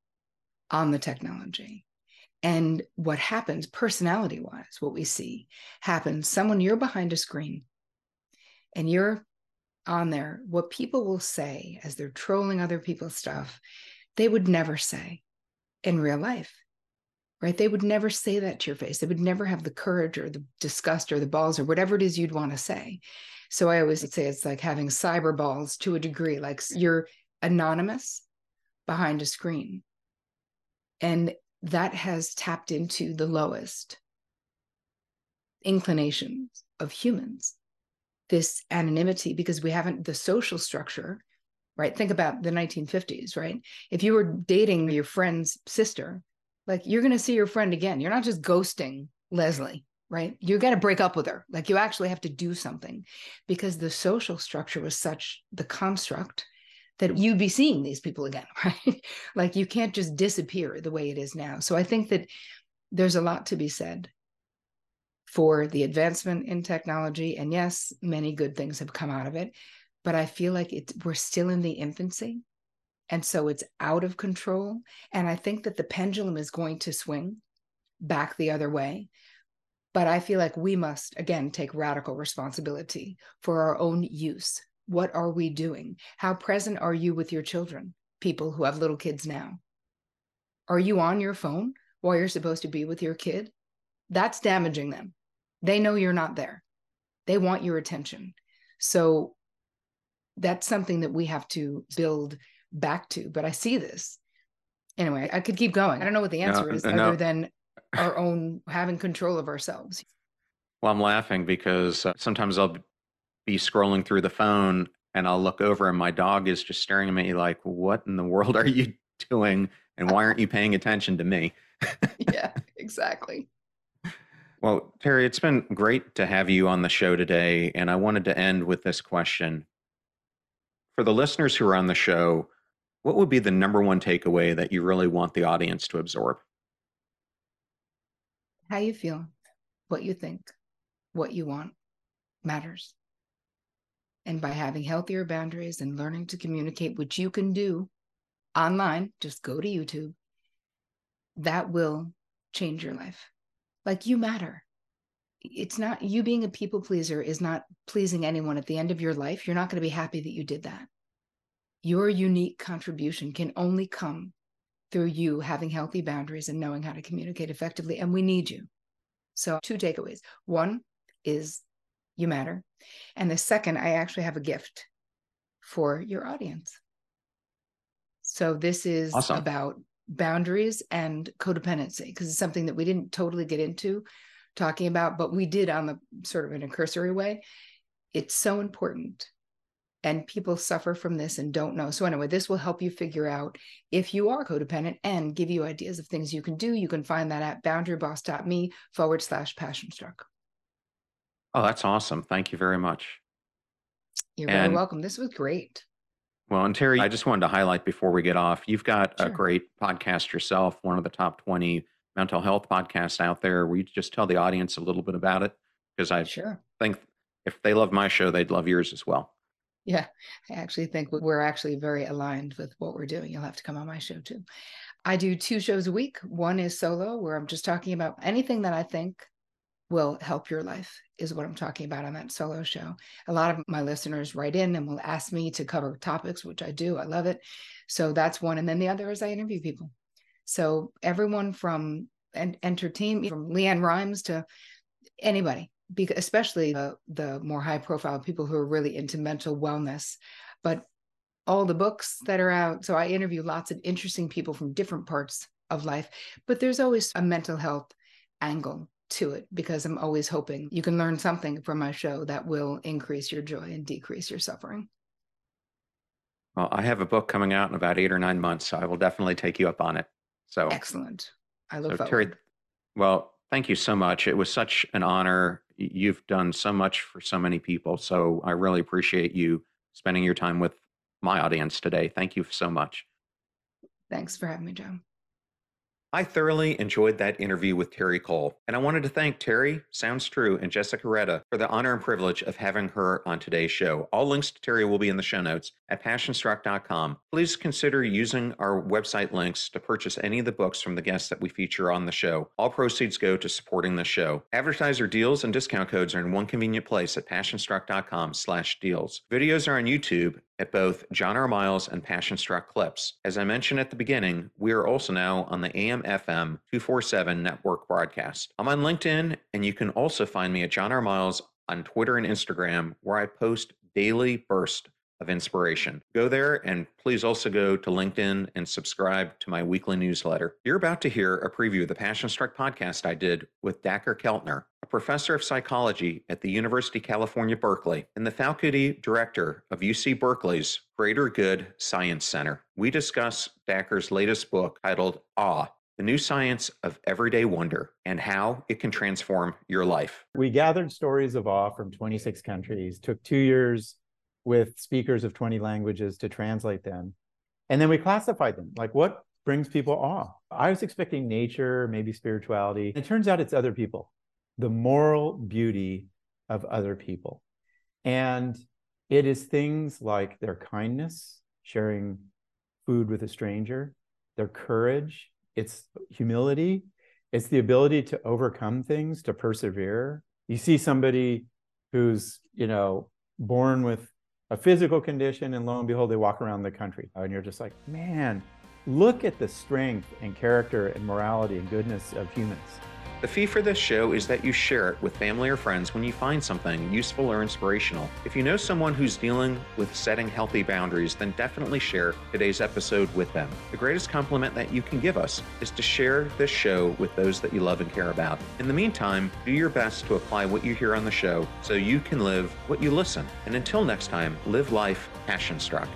on the technology. And what happens personality wise, what we see happens someone you're behind a screen and you're on there, what people will say as they're trolling other people's stuff, they would never say in real life, right? They would never say that to your face. They would never have the courage or the disgust or the balls or whatever it is you'd want to say. So I always say it's like having cyber balls to a degree, like you're anonymous behind a screen. And that has tapped into the lowest inclinations of humans. This anonymity because we haven't the social structure right? Think about the 1950s right? If you were dating your friend's sister like you're going to see your friend again. You're not just ghosting leslie right? You got to break up with her. Like you actually have to do something because the social structure was such the construct that you'd be seeing these people again right like you can't just disappear the way it is now so i think that there's a lot to be said for the advancement in technology. And yes, many good things have come out of it, but I feel like it's we're still in the infancy. And so it's out of control. And I think that the pendulum is going to swing back the other way. But I feel like we must, again, take radical responsibility for our own use. What are we doing? How present are you with your children, people who have little kids now? Are you on your phone while you're supposed to be with your kid? That's damaging them. They know you're not there. They want your attention. So that's something that we have to build back to. But I see this. Anyway, I could keep going. I don't know what the answer no, is no. other than our own having control of ourselves. Well, I'm laughing because uh, sometimes I'll be scrolling through the phone and I'll look over and my dog is just staring at me like, what in the world are you doing? And why aren't you paying attention to me? yeah, exactly. Well, Terri, it's been great to have you on the show today. And I wanted to end with this question. For the listeners who are on the show, what would be the number one takeaway that you really want the audience to absorb? How you feel, what you think, what you want matters. And by having healthier boundaries and learning to communicate, which you can do online, just go to YouTube, that will change your life. Like you matter. It's not you being a people pleaser is not pleasing anyone at the end of your life. You're not going to be happy that you did that. Your unique contribution can only come through you having healthy boundaries and knowing how to communicate effectively and we need you. So two takeaways. One is you matter and the second i actually have a gift for your audience so this is awesome. about boundaries and codependency because it's something that we didn't totally get into talking about, but we did on the sort of in a cursory way. It's so important and people suffer from this and don't know. So, anyway, this will help you figure out if you are codependent and give you ideas of things you can do. You can find that at boundaryboss.me forward slash passion struck. Oh, that's awesome. Thank you very much. You're and, very welcome. This was great. Well, and Terri, I just wanted to highlight before we get off, you've got sure. a great podcast yourself, one of the top 20 mental health podcasts out there. Will you just tell the audience a little bit about it? Because I sure. think if they love my show, they'd love yours as well. Yeah, I actually think we're actually very aligned with what we're doing. You'll have to come on my show too. I do two shows a week. One is solo, where I'm just talking about anything that I think will help your life, is what I'm talking about on that solo show. A lot of my listeners write in and will ask me to cover topics, which I do. I love it. So that's one. And then the other is I interview people. So everyone from and entertainment, from LeAnn Rimes to anybody because especially the, the more high profile people who are really into mental wellness but all the books that are out so i interview lots of interesting people from different parts of life but there's always a mental health angle to it because i'm always hoping you can learn something from my show that will increase your joy and decrease your suffering well i have a book coming out in about eight or nine months so i will definitely take you up on it so excellent i look so, forward. Terri, well thank you so much it was such an honor you've done so much for so many people. So I really appreciate you spending your time with my audience today. Thank you so much. Thanks for having me, John. I thoroughly enjoyed that interview with Terri Cole, and I wanted to thank Terri, Sounds True, and Jessica Retta for the honor and privilege of having her on today's show. All links to Terri will be in the show notes at passionstruck.com. Please consider using our website links to purchase any of the books from the guests that we feature on the show. All proceeds go to supporting the show. Advertiser deals and discount codes are in one convenient place at passionstruck.com slash deals. Videos are on YouTube at both John R. Miles and Passion Struck Clips. As I mentioned at the beginning, we are also now on the AM FM 247 network broadcast. I'm on LinkedIn, and you can also find me at John R. Miles on Twitter and Instagram, where I post daily burst of inspiration. Go there and please also go to LinkedIn and subscribe to my weekly newsletter. You're about to hear a preview of the Passion Struck podcast I did with Dacher Keltner, a professor of psychology at the University of California, Berkeley, and the faculty director of UC Berkeley's Greater Good Science Center. We discuss Dacher's latest book titled Awe the new science of everyday wonder and how it can transform your life. We gathered stories of awe from 26 countries, took two years with speakers of 20 languages to translate them. And then we classified them like what brings people awe. I was expecting nature, maybe spirituality. It turns out it's other people, the moral beauty of other people. And it is things like their kindness, sharing food with a stranger, their courage, it's humility, it's the ability to overcome things, to persevere. You see somebody who's, you know, born with a physical condition, and lo and behold, they walk around the country. And you're just like, man, look at the strength and character and morality and goodness of humans. The fee for this show is that you share it with family or friends when you find something useful or inspirational. If you know someone who's dealing with setting healthy boundaries, then definitely share today's episode with them. The greatest compliment that you can give us is to share this show with those that you love and care about. In the meantime, do your best to apply what you hear on the show so you can live what you listen. And until next time, live life passion struck.